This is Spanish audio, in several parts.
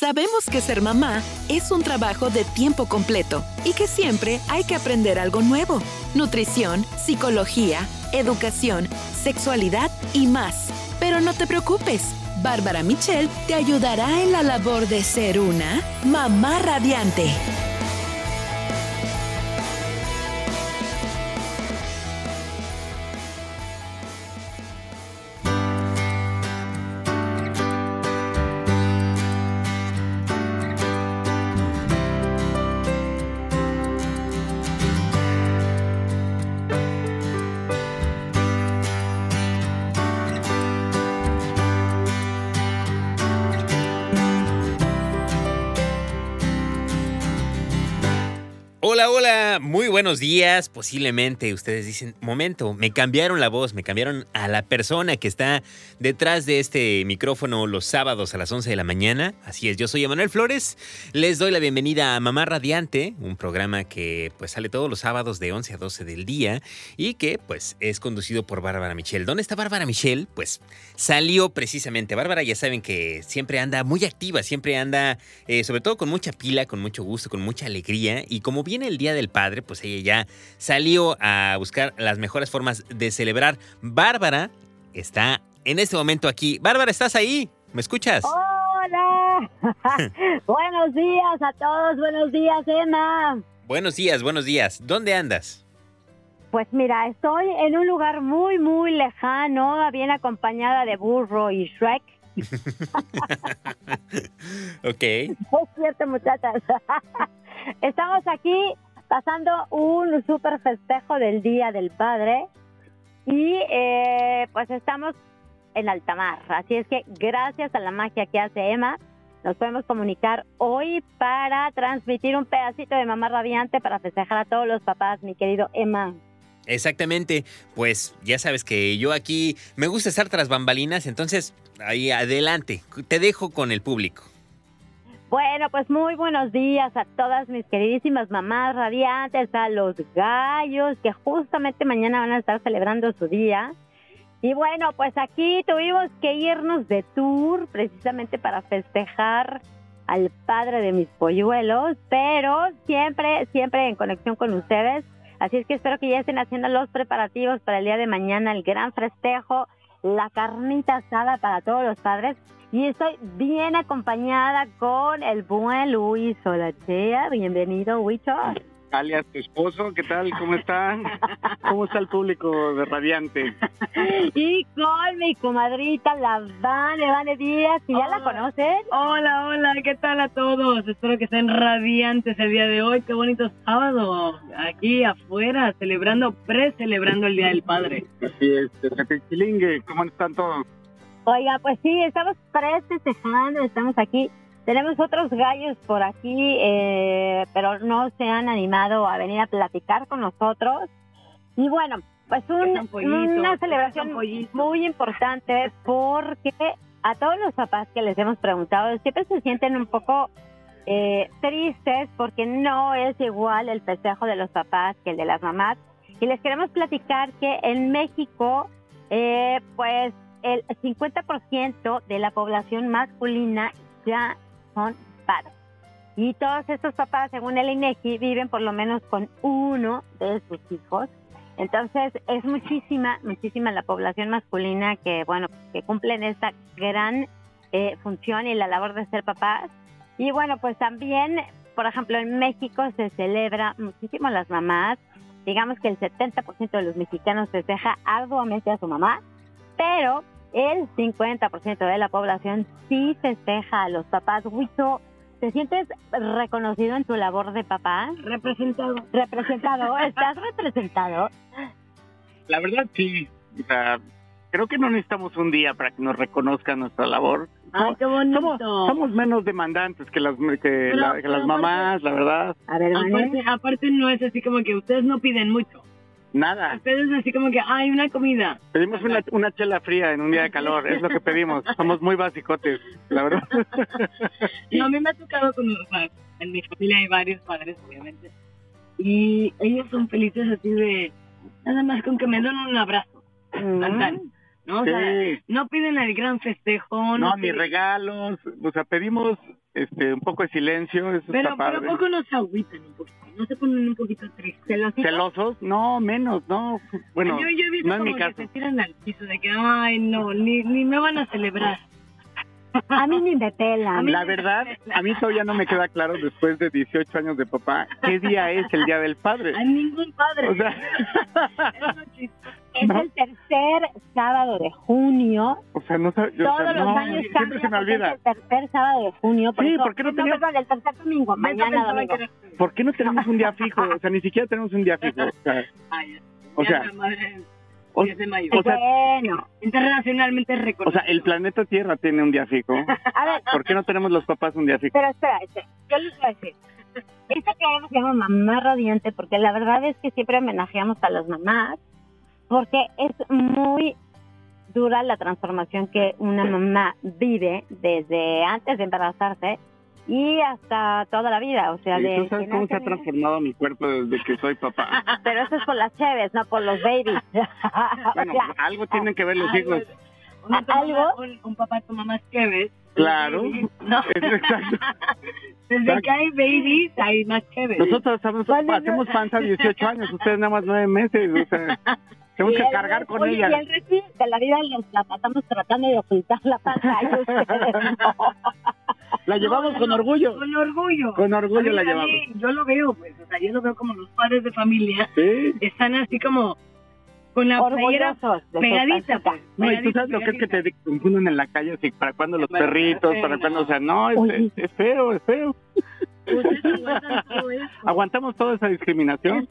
Sabemos que ser mamá es un trabajo de tiempo completo y que siempre hay que aprender algo nuevo. Nutrición, psicología, educación, sexualidad y más. Pero no te preocupes, Bárbara Michelle te ayudará en la labor de ser una mamá radiante. Muy buenos días. Posiblemente ustedes dicen, momento, me cambiaron la voz, me cambiaron a la persona que está detrás de este micrófono los sábados a las 11 de la mañana. Así es, yo soy Emanuel Flores. Les doy la bienvenida a Mamá Radiante, un programa que pues sale todos los sábados de 11 a 12 del día y que pues es conducido por Bárbara Michelle. ¿Dónde está Bárbara Michelle? Pues salió precisamente. Bárbara ya saben que siempre anda muy activa, siempre anda eh, sobre todo con mucha pila, con mucho gusto, con mucha alegría y como viene el Día del Padre, pues ella ya salió a buscar las mejores formas de celebrar. Bárbara está en este momento aquí. Bárbara, ¿estás ahí? ¿Me escuchas? Hola. buenos días a todos. Buenos días, Emma. Buenos días, buenos días. ¿Dónde andas? Pues mira, estoy en un lugar muy, muy lejano, bien acompañada de Burro y Shrek. ok. Es cierto, muchachas. Estamos aquí pasando un súper festejo del Día del Padre y eh, pues estamos en alta mar. Así es que gracias a la magia que hace Emma, nos podemos comunicar hoy para transmitir un pedacito de Mamá Radiante para festejar a todos los papás, mi querido Emma. Exactamente, pues ya sabes que yo aquí me gusta estar tras bambalinas, entonces ahí adelante, te dejo con el público. Bueno, pues muy buenos días a todas mis queridísimas mamás radiantes, a los gallos que justamente mañana van a estar celebrando su día. Y bueno, pues aquí tuvimos que irnos de tour precisamente para festejar al padre de mis polluelos, pero siempre, siempre en conexión con ustedes. Así es que espero que ya estén haciendo los preparativos para el día de mañana, el gran festejo, la carnita asada para todos los padres y estoy bien acompañada con el buen Luis Solachea. Bienvenido, Huicho. Alias, tu esposo, ¿qué tal? ¿Cómo está? ¿Cómo está el público de Radiante? Y con mi comadrita, la Vane, Vane Díaz, que ya la conocen. Hola, hola, ¿qué tal a todos? Espero que estén radiantes el día de hoy. Qué bonito sábado. Aquí afuera, celebrando, pre-celebrando el Día del Padre. Así es, desde Chilingue, ¿cómo están todos? Oiga, pues sí, estamos festejando, estamos aquí. Tenemos otros gallos por aquí, eh, pero no se han animado a venir a platicar con nosotros. Y bueno, pues una celebración muy importante porque a todos los papás que les hemos preguntado siempre se sienten un poco eh, tristes porque no es igual el festejo de los papás que el de las mamás. Y les queremos platicar que en México, eh, pues el 50% de la población masculina ya son padres. Y todos estos papás, según el INEGI, viven por lo menos con uno de sus hijos. Entonces, es muchísima, muchísima la población masculina que, bueno, que cumplen esta gran eh, función y la labor de ser papás. Y bueno, pues también, por ejemplo, en México se celebra muchísimo las mamás. Digamos que el 70% de los mexicanos festeja arduamente a su mamá pero el 50% de la población sí festeja a los papás. Huicho, ¿te sientes reconocido en tu labor de papá? Representado. Representado, ¿estás representado? La verdad sí, o sea, creo que no necesitamos un día para que nos reconozcan nuestra labor. Ay, qué bonito. Somos, somos menos demandantes que las que, la, que las mamás, la verdad. A ver, aparte, aparte no es así como que ustedes no piden mucho. Nada. Ustedes así como que, hay una comida. Pedimos una, una chela fría en un día de calor, es lo que pedimos. Somos muy basicotes, la verdad. no, a mí me ha tocado con, o sea, en mi familia hay varios padres, obviamente. Y ellos son felices así de, nada más con que me den un abrazo. ¿no? O sea, no piden el gran festejo. No, ni regalos. O sea, pedimos este, un poco de silencio, eso Pero, está pero padre. ¿a poco no se agüitan un poquito? ¿No se ponen un poquito tristes? ¿Celosos? No, menos, no. Bueno, yo, yo he visto no en mi como que caso. se tiran al piso de que, ay, no, ni, ni me van a celebrar. A mí ni me pelan. A mí La verdad, pela. a mí todavía no me queda claro después de 18 años de papá qué día es el Día del Padre. A ningún padre. O sea, Es lo chistoso. Es ¿no? el tercer sábado de junio. o sea, no sé, yo- o Todos sea, los no, años siempre se me olvida. Es el tercer sábado de junio. Sí, eso- ¿por qué no tenía- perdón, el tercer domingo, mañana domingo. que ¿Por qué no tenemos un día fijo? O sea, ni siquiera tenemos un día fijo. O sea, Ay, o sea, madre o- 10 de mayo. o sea- bueno, Internacionalmente o reconocido. sea, el planeta Tierra tiene un día fijo. a ver, ¿Por qué no tenemos los papás un día fijo? pero espera, este, yo les voy a decir. Este programa se llama Mamá Radiante porque la verdad es que siempre homenajeamos a las mamás porque es muy dura la transformación que una mamá vive desde antes de embarazarse y hasta toda la vida. O sea, ¿Y de tú sabes cómo se ha transformado mi cuerpo desde que soy papá? Pero eso es por las cheves, no por los babies. Bueno, o sea, algo tienen que ver los Algo- hijos. ¿Algo? Un, un papá toma más cheves. Claro. No, Es exacto. desde que hay babies hay más cheves. Nosotros hacemos panza 18 años, ustedes nada más 9 meses. O sea, tenemos que cargar con oye, ella. Y el resto de la vida la pasamos tratando de ocultar la no. La llevamos No, con no, orgullo. Con orgullo. Con orgullo mí- la a mí, llevamos. Yo lo veo, pues, o sea, yo lo veo como los padres de familia Sí. están así como con la playera pegadita, pues. No, y tú pegadita, sabes lo que es que te confunden en la calle, así, para cuando los perritos, sí, para no. cuando, o sea, no, es, es feo, es feo. Todo eso. Aguantamos toda esa discriminación.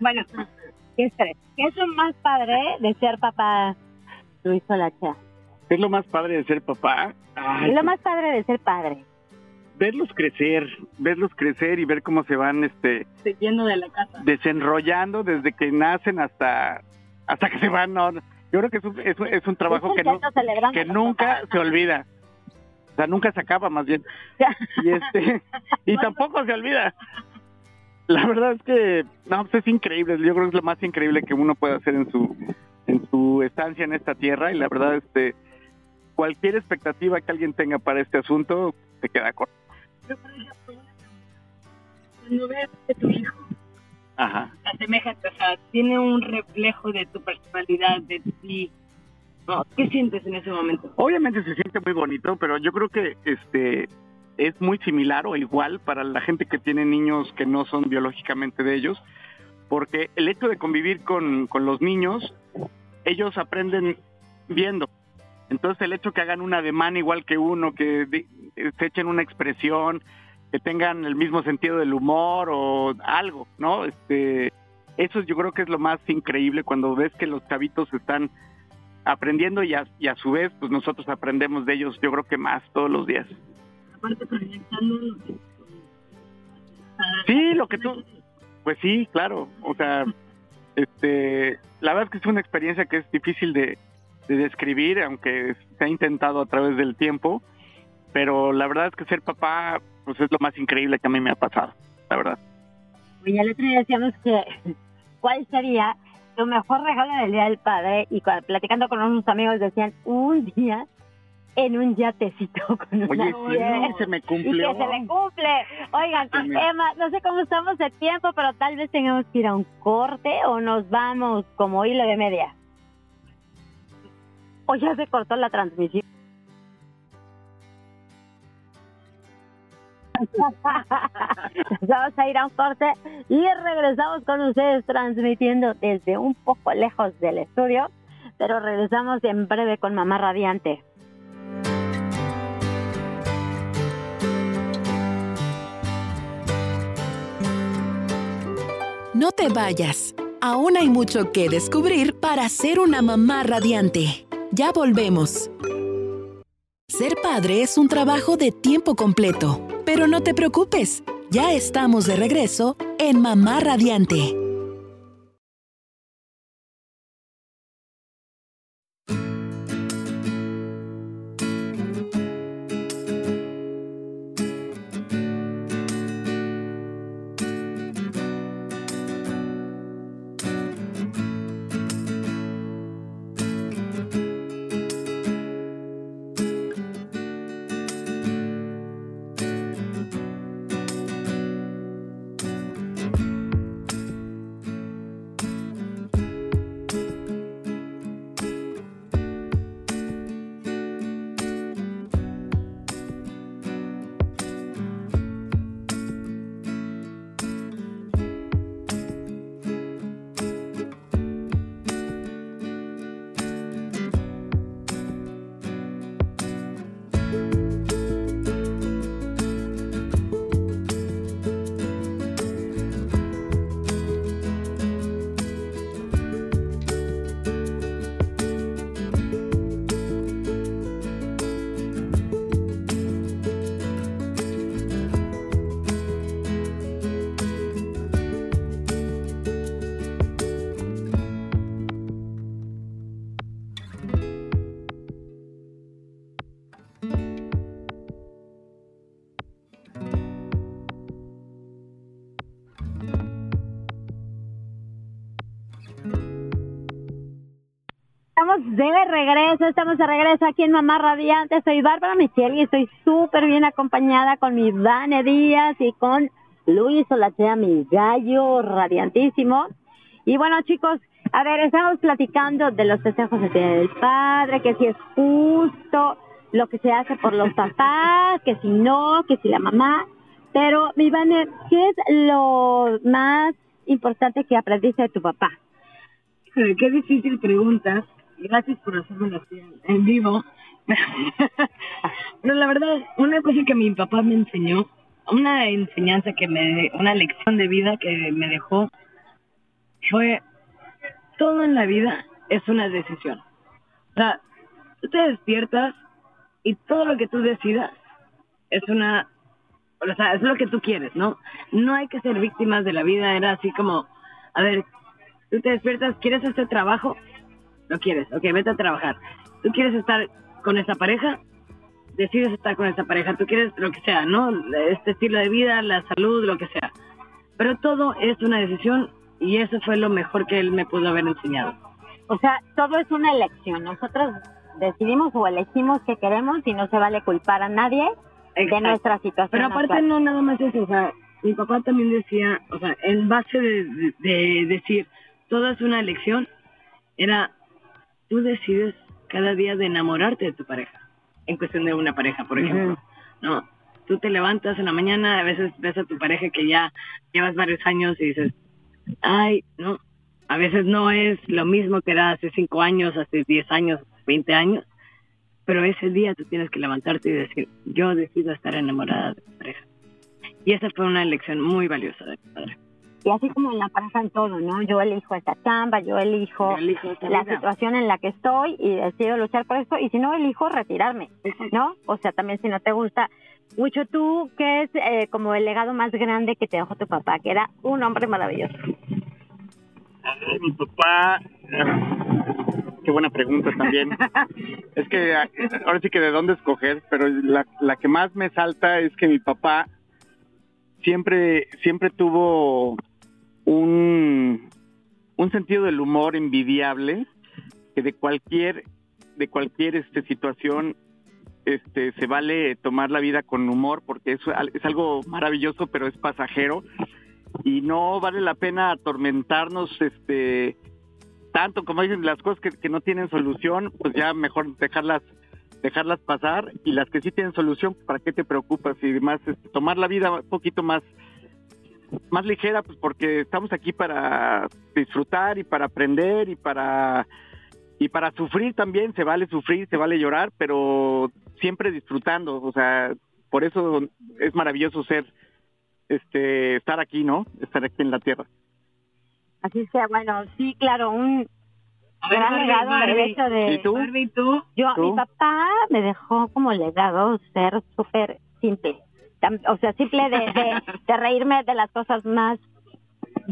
Bueno, ¿qué crees? ¿Qué es lo más padre de ser papá, Luis Solacha? Es lo más padre de ser papá. Ay, Es lo más padre de ser padre. verlos crecer, verlos crecer y ver cómo se van este yendo de la casa. desenrollando desde que nacen hasta hasta que se van. No, yo creo que es un, es un- es un trabajo que, no, que nunca papás. se olvida. O sea, nunca se acaba más bien. Y este y tampoco se olvida. La verdad es que no, pues es increíble. Yo creo que es lo más increíble que uno puede hacer en su en su estancia en esta tierra y la verdad este cualquier expectativa que alguien tenga para este asunto se queda corta. Pero, por ejemplo, cuando ves que tu hijo Ajá. se asemeja, o sea, tiene un reflejo de tu personalidad, de ti. ¿qué sientes en ese momento? Obviamente se siente muy bonito, pero yo creo que este es muy similar o igual para la gente que tiene niños que no son biológicamente de ellos, porque el hecho de convivir con, con los niños, ellos aprenden viendo. Entonces el hecho que hagan un ademán igual que uno, que se echen una expresión, que tengan el mismo sentido del humor o algo, ¿no? Este, eso yo creo que es lo más increíble cuando ves que los chavitos están aprendiendo y a, y a su vez pues nosotros aprendemos de ellos yo creo que más todos los días. Aparte proyectando lo que... Sí, lo que tú- Pues sí, claro, o sea, este, la verdad es que es una experiencia que es difícil de, de describir, aunque se ha intentado a través del tiempo, pero la verdad es que ser papá pues es lo más increíble que a mí me ha pasado, la verdad. Oye, el otro día decíamos que cuál sería tu mejor regalo del Día del Padre y cuando- platicando con unos amigos decían un día en un yatecito con una Oye, mujer. sí, se me y que se le cumple. Oigan, me- Emma, no sé cómo estamos de tiempo, pero tal vez tengamos que ir a un corte o nos vamos como hilo de media. O ya se cortó la transmisión. Vamos a ir a un corte y regresamos con ustedes transmitiendo desde un poco lejos del estudio, pero regresamos en breve con Mamá Radiante. No te vayas. Aún hay mucho que descubrir para ser una mamá radiante. Ya volvemos. Ser padre es un trabajo de tiempo completo, pero no te preocupes. Ya estamos de regreso en Mamá Radiante. De regreso, estamos de regreso aquí en Mamá Radiante. Soy Bárbara Michelle y estoy súper bien acompañada con mi Vane Díaz y con Luis Olatea, mi gallo radiantísimo. Y bueno, chicos, a ver, estamos platicando de los festejos del padre, que si es justo lo que se hace por los papás, que si no, que si la mamá. Pero, mi Vane, ¿qué es lo más importante que aprendiste de tu papá? Qué difícil pregunta. Gracias por hacerme así en vivo. Pero la verdad, una cosa que mi papá me enseñó, una enseñanza que me, una lección de vida que me dejó, fue todo en la vida es una decisión. O sea, tú te despiertas y todo lo que tú decidas es una, o sea, es lo que tú quieres, ¿no? No hay que ser víctimas de la vida, era así como, a ver, Tú te despiertas, ¿quieres este trabajo? Lo quieres, ok, vete a trabajar. ¿Tú quieres estar con esa pareja? Decides estar con esa pareja. Tú quieres lo que sea, ¿no? Este estilo de vida, la salud, lo que sea. Pero todo es una decisión y eso fue lo mejor que él me pudo haber enseñado. O sea, todo es una elección. Nosotros decidimos o elegimos qué queremos y no se vale culpar a nadie de nuestra situación. Pero aparte no nada más eso, o sea, mi papá también decía, o sea, en base de decir, todo es una elección, era tú decides cada día de enamorarte de tu pareja, en cuestión de una pareja, por ejemplo. No, tú te levantas en la mañana, a veces ves a tu pareja que ya llevas varios años y dices, ay, no, a veces no es lo mismo que era hace cinco años, hace diez años, veinte años, pero ese día tú tienes que levantarte y decir, yo decido estar enamorada de mi pareja. Y esa fue una elección muy valiosa de mi padre. Y así como en la pareja en todo, ¿no? Yo elijo esta chamba, yo elijo, la situación en la que estoy y decido luchar por esto. Y si no, elijo retirarme, ¿no? O sea, también si no te gusta. Mucho tú, ¿qué es eh, como el legado más grande que te dejó tu papá? Que era un hombre maravilloso. mi papá... Qué buena pregunta también. es que ahora sí que de dónde escoger, pero la, la que más me salta es que mi papá siempre siempre tuvo un, un sentido del humor envidiable que de cualquier de cualquier este situación este se vale tomar la vida con humor porque es, es algo maravilloso pero es pasajero. Y no vale la pena atormentarnos este tanto como dicen las cosas que, que no tienen solución pues ya mejor dejarlas dejarlas pasar. Y las que sí tienen solución para qué te preocupas y más este, tomar la vida un poquito más más ligera, pues porque estamos aquí para disfrutar y para aprender y para y para sufrir también, se vale sufrir, se vale llorar, pero siempre disfrutando, o sea, por eso es maravilloso ser este estar aquí, ¿no? Estar aquí en la tierra. Así sea, bueno, sí, claro, un gran legado el hecho de ¿Y tú? Yo, mi papá me dejó como legado ser súper simple o sea, simple de, reírme de las cosas más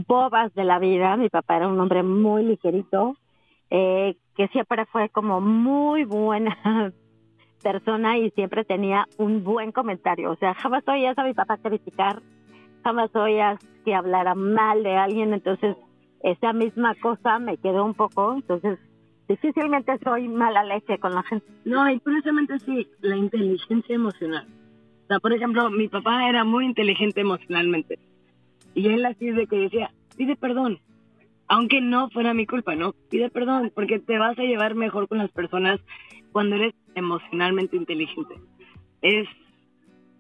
bobas de la vida. Mi papá era un hombre muy ligerito, eh, que siempre fue como muy buena persona y siempre tenía un buen comentario. O sea, jamás oías a mi papá criticar, jamás oías que hablara mal de alguien, entonces esa misma cosa me quedó un poco, entonces difícilmente soy mala leche con la gente. No, y precisamente sí, la inteligencia emocional. O sea, por ejemplo, mi papá era muy inteligente emocionalmente. Y él así de que decía, pide perdón. Aunque no fuera mi culpa, ¿no? Pide perdón, porque te vas a llevar mejor con las personas cuando eres emocionalmente inteligente. Es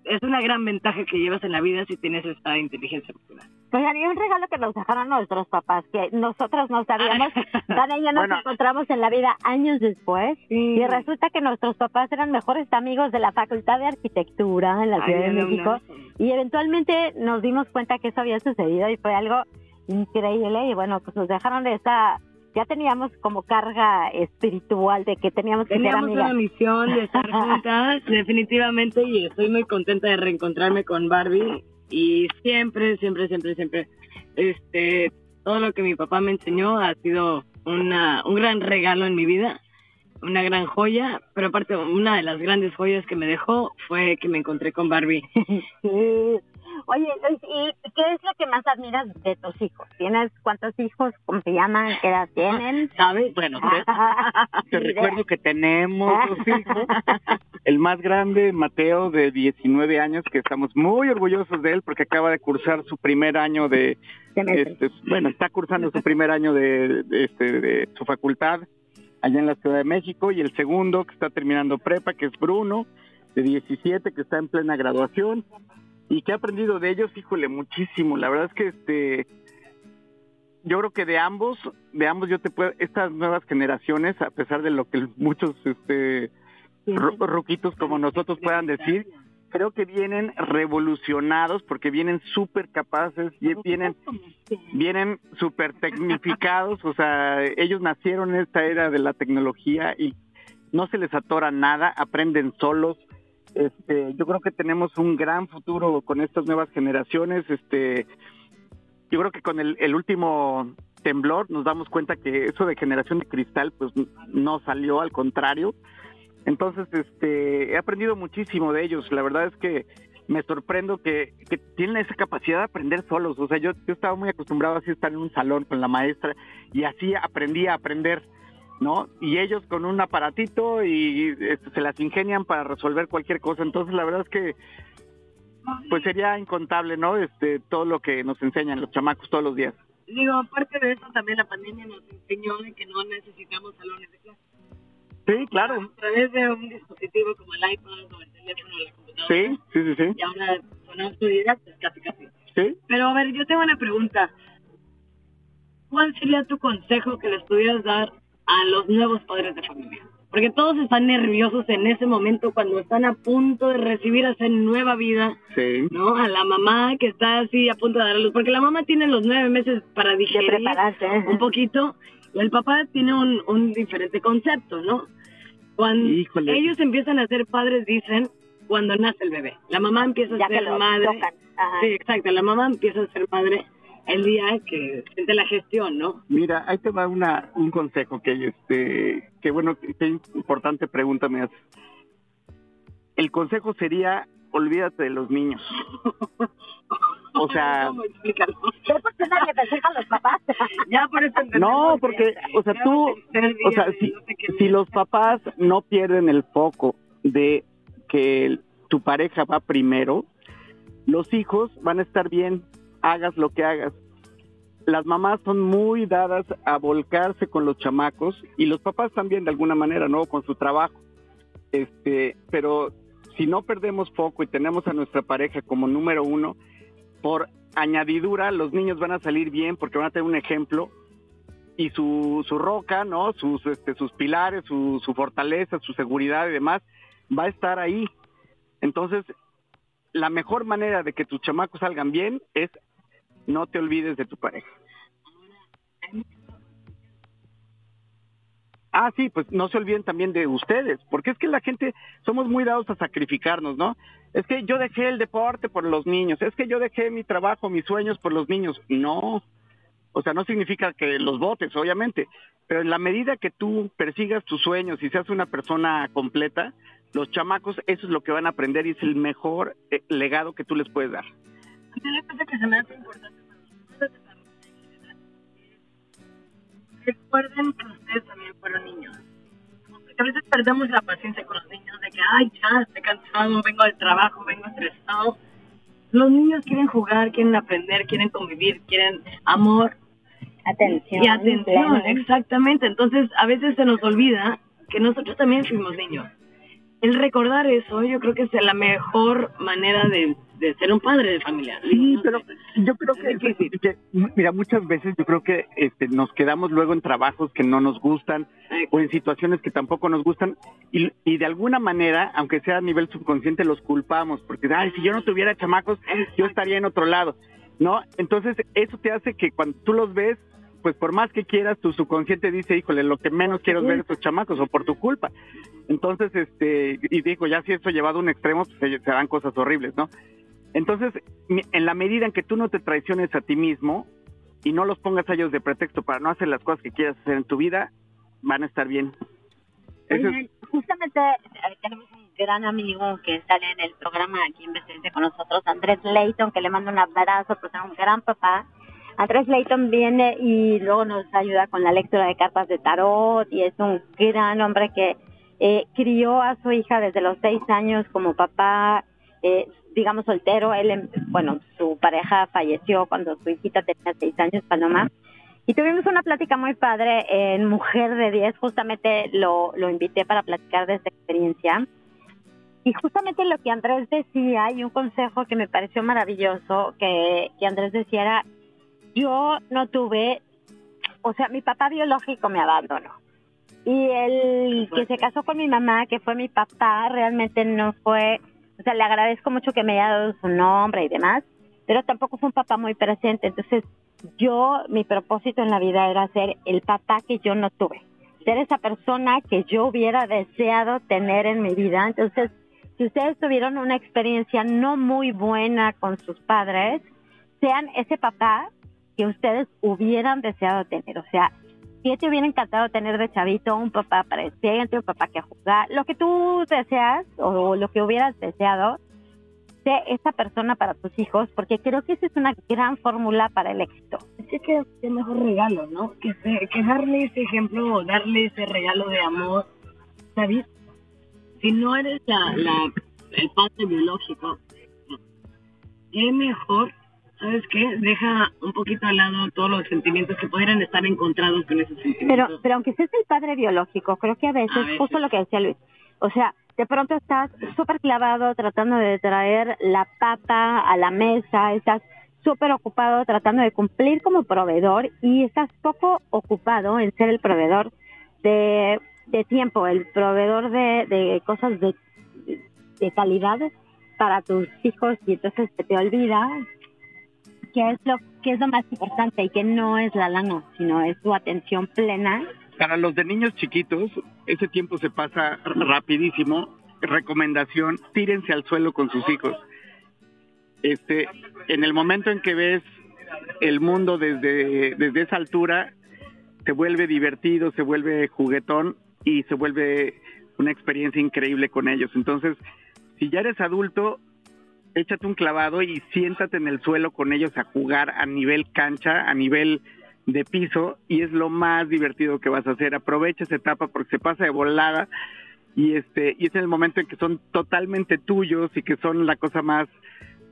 es una gran ventaja que llevas en la vida si tienes esta inteligencia emocional. Oigan, y un regalo que nos dejaron nuestros papás, que nosotros no sabíamos, Dana y yo nos encontramos en la vida años después, y resulta que nuestros papás eran mejores amigos de la Facultad de Arquitectura en la Ciudad de México, y eventualmente nos dimos cuenta que eso había sucedido y fue algo increíble, y bueno, pues nos dejaron de esa ya teníamos como carga espiritual de que teníamos que teníamos ser amigas. una misión de estar juntas, definitivamente, y estoy muy contenta de reencontrarme con Barbie. Y siempre, siempre, siempre, siempre, este, todo lo que mi papá me enseñó ha sido una, un gran regalo en mi vida, una gran joya, pero aparte una de las grandes joyas que me dejó fue que me encontré con Barbie. Oye, Luis, ¿y qué es lo que más admiras de tus hijos? ¿Tienes cuántos hijos? ¿Cómo se llaman? ¿Qué edad tienen? ¿Sabes? Bueno, te, te recuerdo que tenemos dos hijos. El más grande, Mateo, de 19 años, que estamos muy orgullosos de él porque acaba de cursar su primer año de... Este, bueno, está cursando su primer año de, de, este, de su facultad allá en la Ciudad de México. Y el segundo, que está terminando prepa, que es Bruno, de 17, que está en plena graduación y que he aprendido de ellos, híjole, muchísimo. La verdad es que este yo creo que de ambos, de ambos yo te puedo estas nuevas generaciones, a pesar de lo que muchos este ruquitos como nosotros puedan decir, creo que vienen revolucionados porque vienen súper capaces, vienen vienen súper tecnificados, o sea, ellos nacieron en esta era de la tecnología y no se les atora nada, aprenden solos, este, yo creo que tenemos un gran futuro con estas nuevas generaciones. Este, yo creo que con el, último temblor nos damos cuenta que eso de generación de cristal pues no salió, al contrario. Entonces, este, he aprendido muchísimo de ellos. La verdad es que me sorprendo que, que tienen esa capacidad de aprender solos. O sea, yo, yo estaba muy acostumbrado a estar en un salón con la maestra y así aprendí a aprender ¿no? Y ellos con un aparatito y este, se las ingenian para resolver cualquier cosa. Entonces, la verdad es que pues sería incontable, ¿no? Este todo lo que nos enseñan los chamacos todos los días. Digo, aparte de eso, también la pandemia nos enseñó de que no necesitamos salones de clase. Sí, claro. A través de un dispositivo como el iPad o el teléfono o la computadora. Sí, sí, sí, sí. Y ahora son autodidactas, casi, casi. Sí. Pero a ver, yo tengo una pregunta. ¿Cuál sería tu consejo que les pudieras dar a los nuevos padres de familia. Porque todos están nerviosos en ese momento cuando están a punto de recibir a esa nueva vida, sí. ¿no? A la mamá que está así a punto de dar luz. Porque la mamá tiene los nueve meses para digerir un poquito y el papá tiene un, un diferente concepto, ¿no? Cuando ellos empiezan a ser padres, dicen, cuando nace el bebé. La mamá empieza a ser madre. Sí, exacto. La mamá empieza a ser madre el día que de la gestión, ¿no? Mira, ahí te va una, un consejo que este, que bueno, qué importante pregunta me haces. El consejo sería, olvídate de los niños. O sea, ¿por qué nadie te a los papás? ya por eso No, porque, o sea, tú, o sea, si, si los papás no pierden el foco de que tu pareja va primero, los hijos van a estar bien hagas lo que hagas. Las mamás son muy dadas a volcarse con los chamacos y los papás también de alguna manera, ¿no? Con su trabajo. Este, pero si no perdemos foco y tenemos a nuestra pareja como número uno, por añadidura los niños van a salir bien porque van a tener un ejemplo y su, su roca, ¿no? Sus, este, sus pilares, su, su fortaleza, su seguridad y demás va a estar ahí. Entonces, la mejor manera de que tus chamacos salgan bien es no te olvides de tu pareja. Ah, sí, pues no se olviden también de ustedes, porque es que la gente somos muy dados a sacrificarnos, ¿no? Es que yo dejé el deporte por los niños, es que yo dejé mi trabajo, mis sueños por los niños. No, o sea, no significa que los votes, obviamente, pero en la medida que tú persigas tus sueños y seas una persona completa, los chamacos eso es lo que van a aprender y es el mejor eh, legado que tú les puedes dar que se me hace importante para los recuerden que ustedes también fueron niños. Porque a veces perdemos la paciencia con los niños de que, ay, ya, estoy cansado, vengo del trabajo, vengo estresado. Los niños quieren jugar, quieren aprender, quieren convivir, quieren amor. Atención. Y atención, exactamente. Entonces, a veces se nos olvida que nosotros también fuimos niños. El recordar eso, yo creo que es la mejor manera de de ser un padre de familia. Sí, pero yo creo que, mira, muchas veces yo creo que este, nos quedamos luego en trabajos que no nos gustan o en situaciones que tampoco nos gustan y, y de alguna manera, aunque sea a nivel subconsciente, los culpamos porque, ay, si yo no tuviera chamacos, yo estaría en otro lado, ¿no? Entonces, eso te hace que cuando tú los ves, pues por más que quieras, tu subconsciente dice, híjole, lo que menos quiero es ver estos chamacos o por tu culpa. Entonces, este, y digo, ya si eso llevado a un extremo, pues se, se dan cosas horribles, ¿no? Entonces, en la medida en que tú no te traiciones a ti mismo y no los pongas a ellos de pretexto para no hacer las cosas que quieras hacer en tu vida, van a estar bien. Justamente eh, tenemos un gran amigo que sale en el programa aquí en Vestirse con nosotros, Andrés Leighton, que le mando un abrazo, porque es un gran papá. Andrés Leighton viene y luego nos ayuda con la lectura de cartas de tarot y es un gran hombre que eh, crió a su hija desde los seis años como papá, eh, digamos soltero. Él, em, bueno, su pareja falleció cuando su hijita tenía seis años, Paloma. Y tuvimos una plática muy padre en Mujer de 10, justamente lo, lo invité para platicar de esta experiencia. Y justamente lo que Andrés decía, y un consejo que me pareció maravilloso, que, que Andrés decía era, yo no tuve, o sea, mi papá biológico me abandonó. Y el que se casó con mi mamá, que fue mi papá, realmente no fue, o sea, le agradezco mucho que me haya dado su nombre y demás, pero tampoco fue un papá muy presente. Entonces, yo, mi propósito en la vida era ser el papá que yo no tuve, ser esa persona que yo hubiera deseado tener en mi vida. Entonces, si ustedes tuvieron una experiencia no muy buena con sus padres, sean ese papá que ustedes hubieran deseado tener. O sea, si te hubiera encantado tener de chavito un papá presente, un papá que jugar, lo que tú deseas o lo que hubieras deseado, sé esa persona para tus hijos, porque creo que esa es una gran fórmula para el éxito. Es que es mejor regalo, ¿no? Que, que darle ese ejemplo o darle ese regalo de amor, ¿sabes? Si no eres la el padre biológico, es mejor, ¿sabes qué? Deja un poquito al lado todos los sentimientos que pudieran estar encontrados con esos sentimientos. Pero, pero aunque seas el padre biológico, creo que a veces, a veces. justo lo que decía Luis, o sea, de pronto estás súper clavado tratando de traer la papa a la mesa, estás súper ocupado tratando de cumplir como proveedor y estás poco ocupado en ser el proveedor de, de tiempo, el proveedor de, de cosas de, de calidad para tus hijos y entonces se te olvida que es lo que es lo más importante y que no es la lana, sino es tu atención plena para los de niños chiquitos, ese tiempo se pasa rapidísimo. Recomendación, tírense al suelo con sus hijos. Este, en el momento en que ves el mundo desde, desde esa altura, se vuelve divertido, se vuelve juguetón y se vuelve una experiencia increíble con ellos. Entonces, si ya eres adulto, échate un clavado y siéntate en el suelo con ellos a jugar a nivel cancha, a nivel de piso y es lo más divertido que vas a hacer. Aprovecha esa etapa porque se pasa de volada y este y es el momento en que son totalmente tuyos y que son la cosa más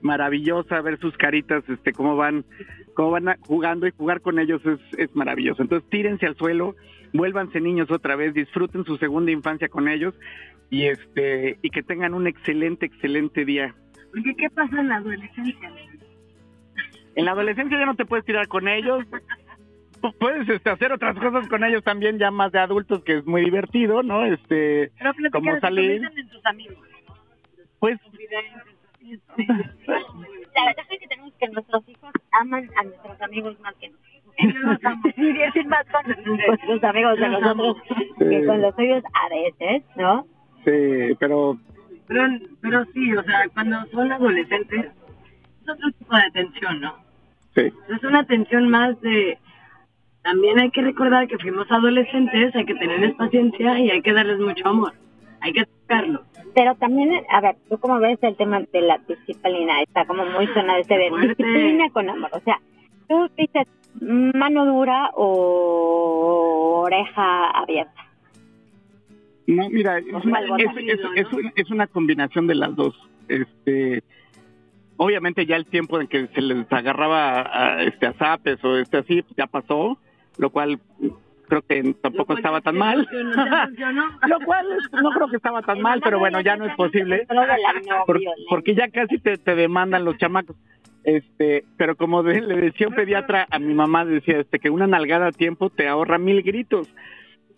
maravillosa ver sus caritas este cómo van cómo van jugando y jugar con ellos es, maravilloso entonces tírense al suelo vuélvanse niños otra vez disfruten su segunda infancia con ellos y este y que tengan un excelente excelente día porque qué pasa en la adolescencia en la adolescencia ya no te puedes tirar con ellos. Puedes este, hacer otras cosas con ellos también ya más de adultos que es muy divertido no este Pero como salir. en tus amigos. Pues la verdad es que tenemos que nuestros hijos aman a nuestros amigos más que nosotros. divierten más con nuestros amigos de nosotros. Que con los suyos a veces, ¿no? Sí, pero... pero... Pero sí, o sea, cuando son adolescentes es otro tipo de atención, ¿no? Sí. Es una atención más de... También hay que recordar que fuimos adolescentes, hay que tenerles paciencia y hay que darles mucho amor. Hay que tocarlo pero también, a ver, tú como ves el tema de la disciplina, está como muy sonado ese de disciplina con amor, o sea, tú dices mano dura o oreja abierta. No, mira, es una, es, es, es, una combinación de las dos. Este, obviamente ya el tiempo en que se les agarraba a, este, a zapes o este así, ya pasó, lo cual creo que tampoco estaba tan mal. Lo cual no creo que estaba tan mal, pero bueno, ya no es posible. porque ya casi te, te demandan los chamacos. Este, pero como le decía un pediatra a mi mamá, decía este que una nalgada a tiempo te ahorra mil gritos.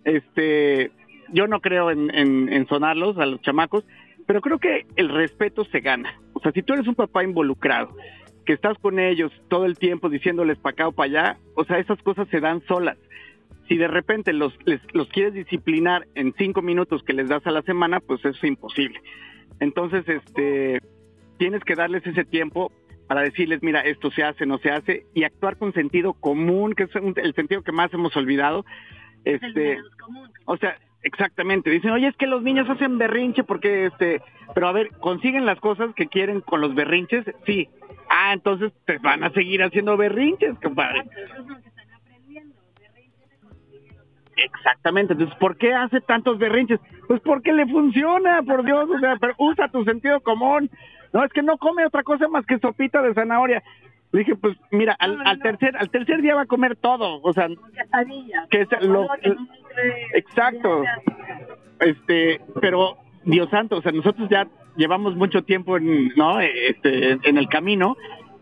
Este, yo no creo en, en, en sonarlos a los chamacos, pero creo que el respeto se gana. O sea, si tú eres un papá involucrado, que estás con ellos todo el tiempo diciéndoles para acá o para allá, o sea, esas cosas se dan solas si de repente los, les, los quieres disciplinar en cinco minutos que les das a la semana, pues eso es imposible. Entonces, este, tienes que darles ese tiempo para decirles, mira, esto se hace, no se hace, y actuar con sentido común, que es el sentido que más hemos olvidado. Este, o sea, Exactamente, dicen, oye, es que los niños hacen berrinche porque, este, pero a ver, consiguen las cosas que quieren con los berrinches, sí. Ah, entonces te van a seguir haciendo berrinches, compadre. Exactamente, entonces, ¿por qué hace tantos berrinches? Pues porque le funciona, por Dios, o sea, pero usa tu sentido común. No, es que no come otra cosa más que sopita de zanahoria. Le dije, pues mira, al, al tercer al tercer día va a comer todo, o sea, que es lo, exacto. Este, pero Dios santo, o sea, nosotros ya llevamos mucho tiempo en, ¿no? Este, en el camino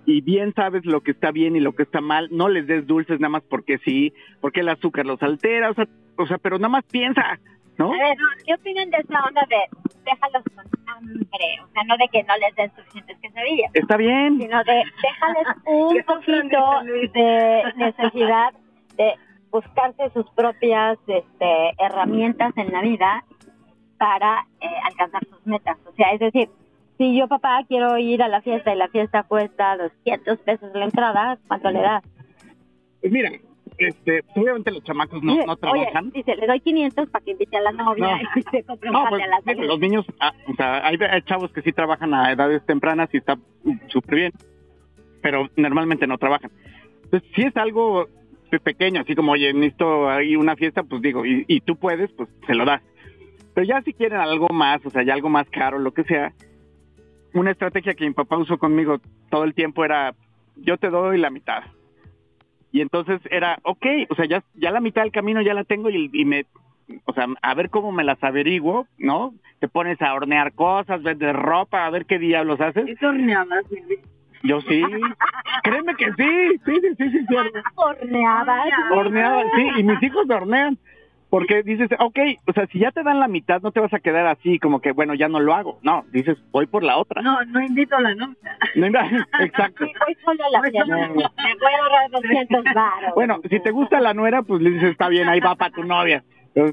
y bien sabes lo que está bien y lo que está mal, no les des dulces nada más porque sí, porque el azúcar los altera, o sea, o sea pero nada más piensa, ¿no? Ver, ¿qué opinan de esa onda de déjalos con hambre? O sea, no de que no les den suficientes quesadillas, Está bien. sino de déjales un poquito de necesidad de buscarse sus propias este, herramientas en la vida para eh, alcanzar sus metas. O sea, es decir, si yo papá quiero ir a la fiesta y la fiesta cuesta 200 pesos la entrada, ¿cuánto le das? Pues mira, este, obviamente los chamacos no, no Oye, trabajan. dice, le doy 500 para que invite a la novia No. y se compre un No, pues, a la los niños, ah, o sea, hay, hay chavos que sí trabajan a edades tempranas y está súper bien, pero normalmente no trabajan. Entonces, si es algo pe- pequeño, así como, oye, necesito ahí una fiesta, pues digo, y, y tú puedes, pues se lo das. Pero ya si quieren algo más, o sea, ya algo más caro, lo que sea, una estrategia que mi papá usó conmigo todo el tiempo era, yo te doy la mitad. Y entonces era, ok, o sea, ya, ya la mitad del camino ya la tengo y, me, o sea, a ver cómo me las averiguo, ¿no? Te pones a hornear cosas, vendes ropa, a ver qué diablos haces. ¿Y tú horneabas? Yo sí, créeme que sí, sí, sí, sí, sí, sí, Horneabas. horneaban, sí, y mis hijos hornean. Porque dices, ok, o sea, si ya te dan la mitad, no te vas a quedar así como que, bueno, ya no lo hago. No, dices, voy por la otra. No, no invito a la novia. No, Exacto. Sí, voy solo a la fiesta. Me voy a ahorrar 200 baros. Bueno, si te gusta la nuera, pues le dices, está bien, ahí va para tu novia. Pero,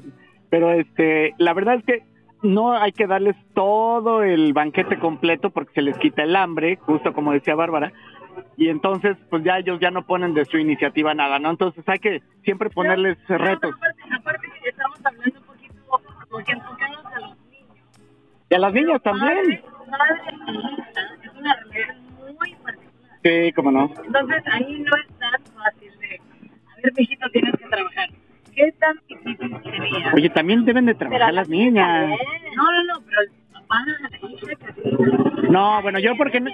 pero, este, la verdad es que no hay que darles todo el banquete completo porque se les quita el hambre, justo como decía Bárbara. Y entonces, pues ya ellos ya no ponen de su iniciativa nada, ¿no? Entonces hay que siempre ponerles retos. Aparte, aparte estamos hablando un poquito porque enfocados a los niños. Y a las niñas también. Madre es una relación muy particular. Sí, cómo no. Entonces ahí no es tan fácil de, a ver, mijito, tienes que trabajar. ¿Qué tan? Oye, también deben de trabajar las niñas. No, no, no, pero el papá, la hija, que No, bueno, yo porque... no-.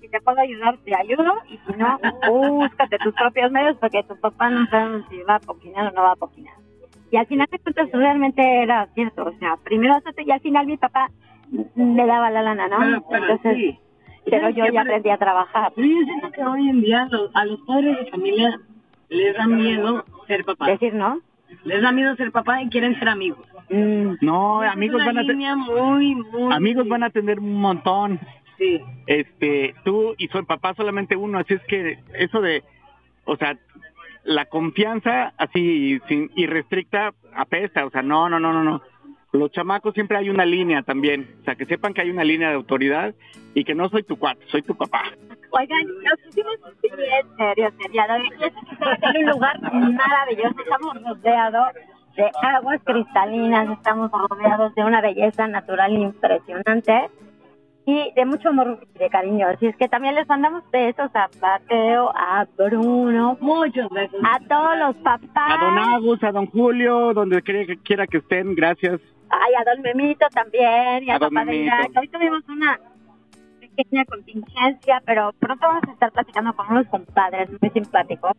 Si te puedo ayudar, te ayudo. Y si no, búscate tus propios medios porque tu papá no sabe si va a poquinar o no va a poquinar. Y al final de cuentas realmente era cierto. O sea, primero y al final mi papá le daba la lana, ¿no? Pero, pero Entonces, sí. pero ¿Sabes yo ya aprendí a trabajar. Pero yo siento que hoy en día los- a los padres de familia les da miedo ser papá. Decir, ¿no? Les da miedo ser papá y quieren ser amigos. Mm, No, Esa amigos van a te- línea muy, muy... amigos van a tener un montón. Sí. Este, tú y su papá solamente uno, así es que eso de, o sea, la confianza así sin irrestricta apesta, o sea, no, no, no, no, no. Los chamacos siempre hay una línea también, o sea, que sepan que hay una línea de autoridad y que no soy tu cuate, soy tu papá. Oigan, nos pusimos en serio, en un lugar maravilloso. Estamos rodeados de aguas cristalinas, estamos rodeados de una belleza natural impresionante y de mucho amor y de cariño. Así es que también les mandamos besos a Mateo, a Bruno, Muchos besos. a todos los papás. A don Agus, a don Julio, donde quiera, quiera que estén, gracias. Ay, a Don Memito también, y A a don papá Memito. Hoy tuvimos una pequeña contingencia, pero pronto vamos a estar platicando con unos compadres muy simpáticos.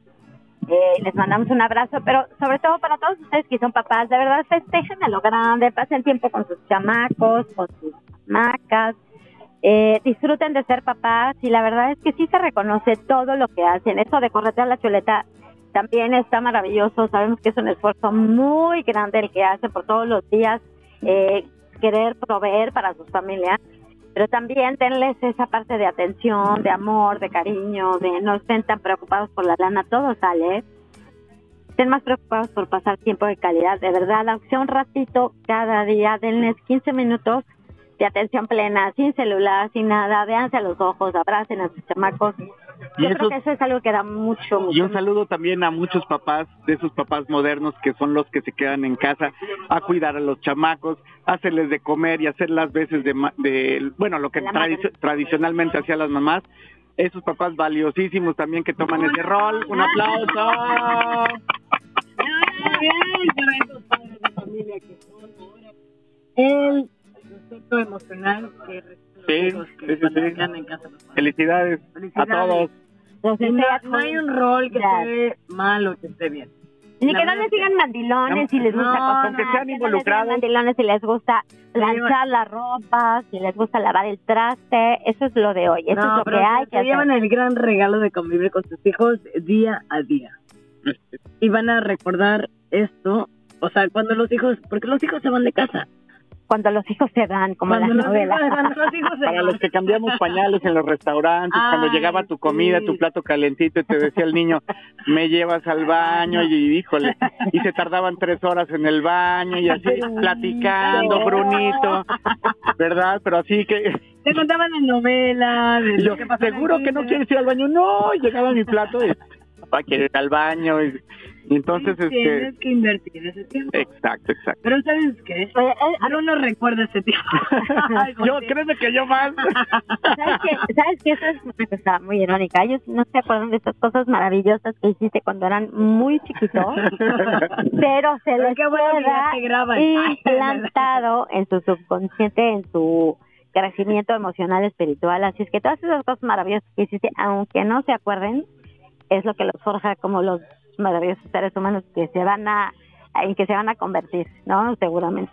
Eh, les mandamos un abrazo, pero sobre todo para todos ustedes que son papás, de verdad festejen a lo grande, pasen tiempo con sus chamacos, con sus macas, eh, disfruten de ser papás y la verdad es que sí se reconoce todo lo que hacen. Eso de corretear la chuleta también está maravilloso, sabemos que es un esfuerzo muy grande el que hacen por todos los días eh, querer proveer para sus familias, pero también denles esa parte de atención, de amor, de cariño, de no estén tan preocupados por la lana, todo sale. estén más preocupados por pasar tiempo de calidad. De verdad, aunque sea un ratito cada día, denles 15 minutos de atención plena, sin celular, sin nada, véanse a los ojos, abracen a sus chamacos. Y Yo eso- creo que eso es algo que da mucho, mucho. Y un saludo también a muchos papás, de esos papás modernos que son los que se quedan en casa a cuidar a los chamacos, a hacerles de comer y hacer las veces de, ma- de bueno, lo que tradi- madre. tradicionalmente hacían las mamás. Esos papás valiosísimos también que toman ese rol. Un aplauso. Bien, para esos padres de familia que son ahora el sustento emocional que Sí, que sí, sí, en casa padres. Felicidades a Felicidades. todos. Y no, hay un rol que Ya. esté mal o que esté bien. Ni que no les es que- digan mandilones si les gusta No, cocinar, aunque sean que no involucrados. mandilones si les gusta planchar la ropa, si les gusta lavar el traste, eso es lo de hoy, eso no, es lo pero que hay que se hacer. llevan el gran regalo de convivir con sus hijos día a día. Y van a recordar esto, o sea, cuando los hijos, porque los hijos se van de casa. Cuando los hijos se van, como Cuando la los novela. hijos- cuando los hijos se Para van. los que cambiamos pañales en los restaurantes, cuando llegaba tu comida, sí. tu plato calentito y te decía el niño, me llevas al baño y híjole, y se tardaban tres horas en el baño y así platicando, Brunito, ¿verdad? Pero así que Te contaban la novela, de y yo, lo que pasó en el seguro que no quieres ir al baño, no, y llegaba mi plato y papá quiere ir al baño y, y entonces Sí, este, Tienes que invertir ese tiempo. exacto, exacto. Pero ¿sabes qué? Eh, Uno no recuerda ese tiempo. Yo, créeme que yo más. ¿Sabes qué? ¿Sabes qué? Eso es una cosa muy irónica. Ellos no se acuerdan de estas cosas maravillosas que hiciste cuando eran muy chiquitos, pero se Pero les qué que queda implantado en su subconsciente, en su crecimiento emocional, espiritual. Así es que todas esas cosas maravillosas que hiciste, aunque no se acuerden, es lo que los forja como los maravillosos seres humanos que se van a en que se van a convertir, ¿no? Seguramente.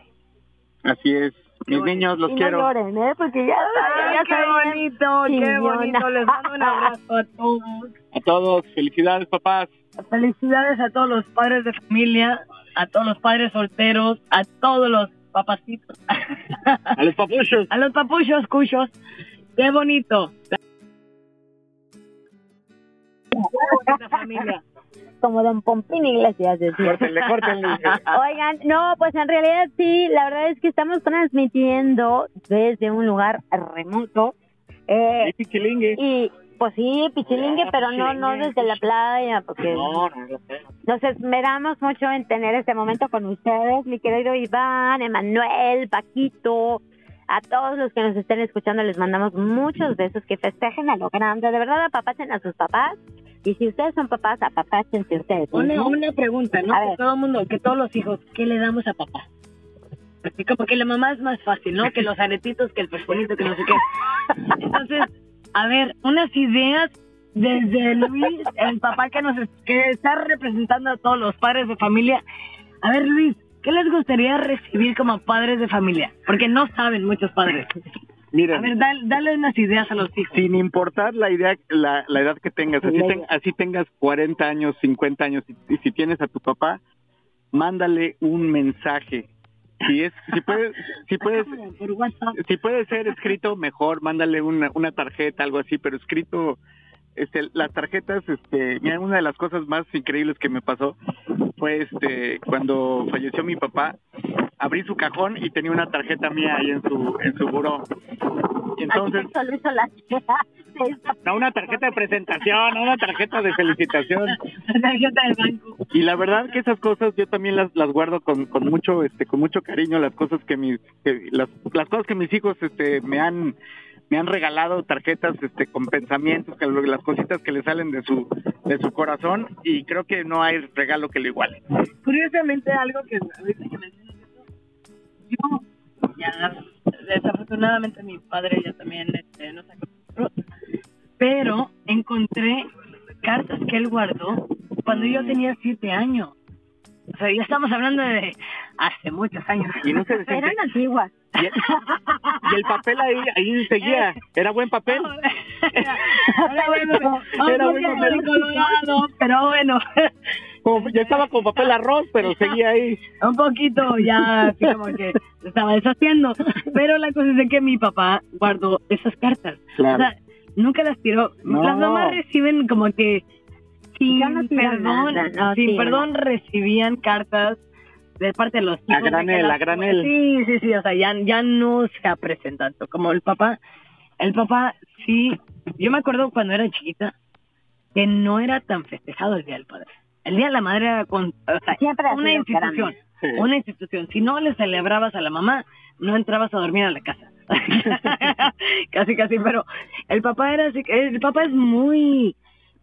Así es. Mis niños los y quiero. no lloren, ¿eh? Porque ya, Ay, ya qué saben. bonito, qué bonito. Les mando un abrazo a todos. A todos, felicidades papás. Felicidades a todos los padres de familia, a todos los padres solteros, a todos los papacitos, A los papuchos. a los papuchos, cuchos. Qué bonito. Qué bonita familia. como don Pompín Iglesias. Córtenle, córtenle. Oigan, no, pues en realidad sí, la verdad es que estamos transmitiendo desde un lugar remoto. Eh, Y pichilingue. y pues sí, pichilingue, Ah, pero no no desde la playa, porque No, nos esmeramos mucho en tener este momento con ustedes, mi querido Iván, Emanuel, Paquito, a todos los que nos estén escuchando les mandamos muchos besos, que festejen a lo grande, de verdad apapachen a sus papás, y si ustedes son papás, apapachense ustedes. Una, mismos. una pregunta, ¿no? A Que ver. todo el mundo, que todos los hijos, ¿qué le damos a papá? Así como que la mamá es más fácil, ¿no? Que los aretitos, que el pesponito, que no sé qué. Entonces, a ver, unas ideas desde Luis, el papá que nos que está representando a todos los padres de familia. A ver, Luis, ¿qué les gustaría recibir como padres de familia? Porque no saben muchos padres. A Miren, ver, dale, dale unas ideas a los hijos. sin importar la idea, la, la edad que tengas, así, ten- así tengas 40 años, 50 años, y, y si tienes a tu papá, mándale un mensaje. Si es, si puedes, si puedes, si puede ser escrito mejor, mándale una, una tarjeta, algo así, pero escrito, este, las tarjetas, este, mira, una de las cosas más increíbles que me pasó fue este, cuando falleció mi papá, abrí su cajón y tenía una tarjeta mía ahí en su, en su buró. Y entonces, no una tarjeta de presentación, una tarjeta de felicitación. La tarjeta del banco. Y la verdad que esas cosas yo también las, las guardo con, con mucho este con mucho cariño las cosas que mis que las, las cosas que mis hijos este me han me han regalado tarjetas este con pensamientos que las cositas que le salen de su de su corazón y creo que no hay regalo que lo iguale. Curiosamente, algo que ahorita que mencionas yo ya, desafortunadamente mi padre ya también este, no sacó pero encontré cartas que él guardó cuando yo tenía siete años. O sea, ya estamos hablando de hace muchos años. Y no se Eran antiguas. y, y el papel ahí ahí seguía, era buen papel. Era bueno, Era un bueno, poquito pero- colorado, pero bueno, Como- ya estaba con papel arroz, pero seguía ahí. un poquito ya así como que se estaba deshaciendo. Pero la cosa es de que mi papá guardó esas cartas. O Claro. sea, nunca las tiró. No. Las mamás reciben como que sin Ya no tiran perdón, nada, no sin perdón recibían cartas de parte de los hijos. que granel, las- a granel. Sí, sí, sí, o sea, ya, ya no se aprecia tanto. Como el papá, el papá sí, yo me acuerdo cuando era chiquita que no era tan festejado el Día del Padre. El Día de la Madre era con, o sea, Siempre ha una institución, Sí. una institución. Si no le celebrabas a la mamá, no entrabas a dormir a la casa. casi, casi, pero el papá era así, el papá es muy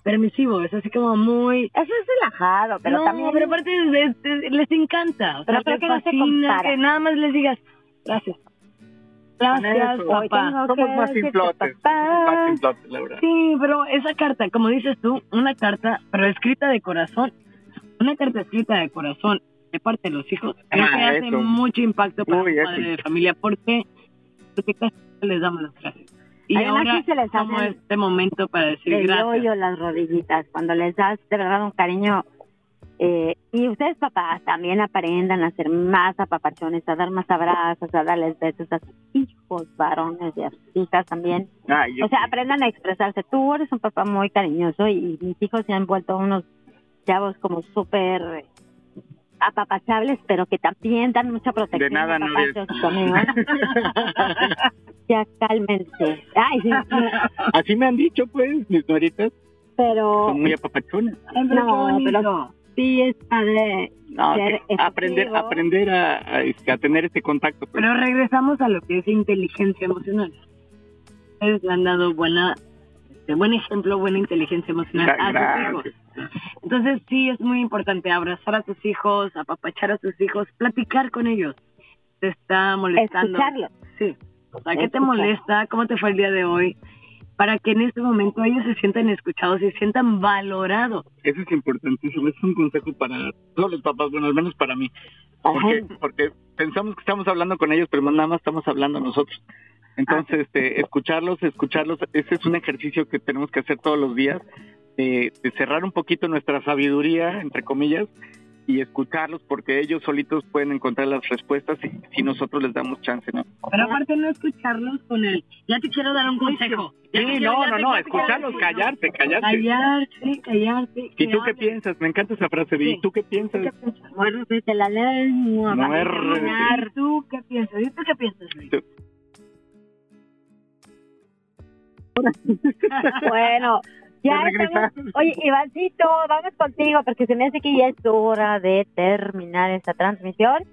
permisivo, es así como muy... Eso es relajado, pero no, también... pero aparte les, les- les encanta, o Pero sea, creo que no se compara. que nada más les digas gracias. Gracias, eso. Papá. Somos más decirte, simplotes. papá. somos Más simplotes, la verdad. Sí, pero esa carta, como dices tú, una carta, pero escrita de corazón, una carta escrita de corazón de parte de los hijos, creo Ah, que hace mucho impacto para Uy, padre de familia, porque, porque casi no les damos las gracias. Y Además, ahora se les tomo hacen este momento para decir del gracias. hoyo las rodillitas, cuando les das de verdad un cariño. eh, y ustedes papás también aprendan a ser más apapachones, a dar más abrazos, a darles besos a sus hijos, varones y a sus hijas también. Yo- O sea, aprendan a expresarse. Tú eres un papá muy cariñoso y mis hijos se han vuelto unos chavos como súper apapachables, pero que también dan mucha protección. De nada, no. Ya cálmense. Ay, sí, sí, Así me han dicho, pues, mis nueritas pero son muy qué No, pero sí es padre No, ser que aprender, aprender a, a, este, a tener ese contacto. pues. Pero regresamos a lo que es inteligencia emocional. Ustedes le han dado buena, este, buen ejemplo, buena inteligencia emocional a sus hijos. Entonces sí es muy importante abrazar a tus hijos, apapachar a tus hijos, platicar con ellos. Te está molestando. escucharlo. Sí. O sea, ¿qué te molesta? ¿Cómo te fue el día de hoy? Para que en este momento ellos se sientan escuchados y se sientan valorados. Eso es importantísimo. Es un consejo para todos los papás, bueno, al menos para mí. Porque, porque pensamos que estamos hablando con ellos, pero nada más estamos hablando nosotros. Entonces, este, escucharlos, escucharlos, ese es un ejercicio que tenemos que hacer todos los días, de, de cerrar un poquito nuestra sabiduría, entre comillas, y escucharlos, porque ellos solitos pueden encontrar las respuestas y si nosotros les damos chance, ¿no? Pero aparte no escucharlos con el, ya te quiero dar un consejo. Sí, quiero- no, no, no, escucharlos, callarte, callarte. Callarse, callarse. ¿Y tú qué piensas? Me encanta esa frase, ¿y Sí. tú qué piensas? Muérdete la lengua. No para es- terminar. ¿Y tú qué piensas? ¿Y tú qué piensas, Luis? Bueno, ya estamos. Oye, Ivancito, vamos contigo porque se me hace que ya es hora de terminar esta transmisión.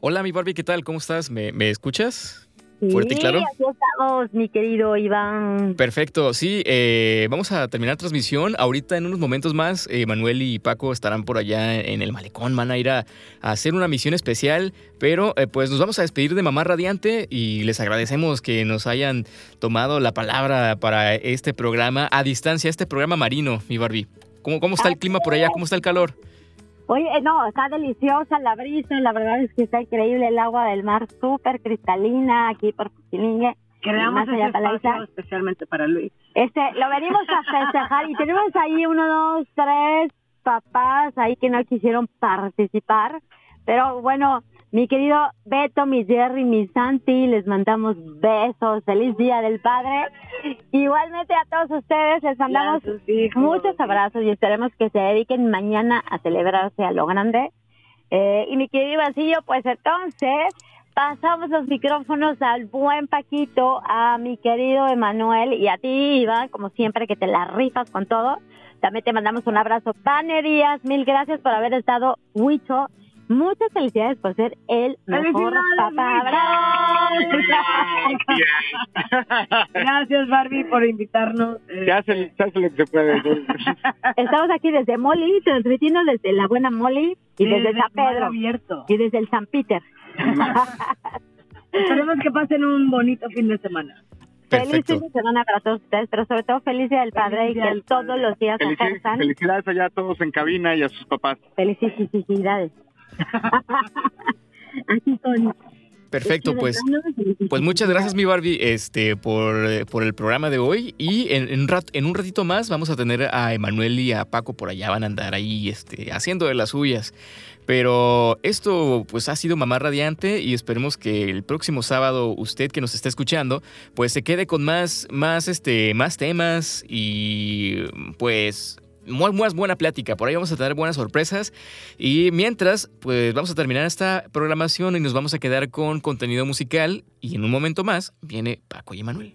Hola, mi Barbie, ¿qué tal? ¿Cómo estás? ¿Me, me escuchas? Fuerte y claro. aquí estamos, mi querido Iván. Perfecto, sí, eh, vamos a terminar transmisión. Ahorita en unos momentos más, eh, Manuel y Paco estarán por allá en el malecón, van a ir a, a hacer una misión especial, pero eh, pues nos vamos a despedir de Mamá Radiante y les agradecemos que nos hayan tomado la palabra para este programa a distancia, este programa marino, mi Barbie. ¿Cómo, cómo está el clima por allá? ¿Cómo está el calor? Oye, eh, no, está deliciosa la brisa, la verdad es que está increíble el agua del mar, súper cristalina aquí por Pichilingue. Creamos la espacio especialmente para Luis. Este, lo venimos a festejar y tenemos ahí uno, dos, tres papás ahí que no quisieron participar. Pero bueno, mi querido Beto, mi Jerry, mi Santi, les mandamos besos. Feliz Día del Padre. Igualmente a todos ustedes les mandamos hijos. muchos abrazos y esperemos que se dediquen mañana a celebrarse a lo grande. Eh, y mi querido Ivancillo, pues entonces pasamos los micrófonos al buen Paquito, a mi querido Emanuel y a ti, Iván, como siempre que te la rifas con todo. También te mandamos un abrazo. Panerías, mil gracias por haber estado, Huicho. Muchas felicidades por ser el mejor ¡Felicidades, papá. ¡Bravo! Gracias, Barbie, por invitarnos. Se hace, se hace lo que se puede. Estamos aquí desde Molly, transmitiendo desde la buena Molly y desde San Pedro abierto. y desde el San Peter. Esperemos que pasen un bonito fin de semana. Feliz fin de semana para todos ustedes, pero sobre todo feliz día del padre y que todos los días Felici- ejerzan felicidades allá a todos en cabina y a sus papás. felicidades. Aquí con Perfecto, pues Pues muchas gracias, mi Barbie, este, por, por el programa de hoy. Y en, en un rat- en un ratito más vamos a tener a Emanuel y a Paco por allá. Van a andar ahí este, haciendo de las suyas. Pero esto pues ha sido Mamá Radiante y esperemos que el próximo sábado usted que nos está escuchando pues se quede con más, más, este, más temas y pues muy, muy buena plática. Por ahí vamos a tener buenas sorpresas. Y mientras, pues vamos a terminar esta programación y nos vamos a quedar con contenido musical. Y en un momento más viene Paco y Manuel.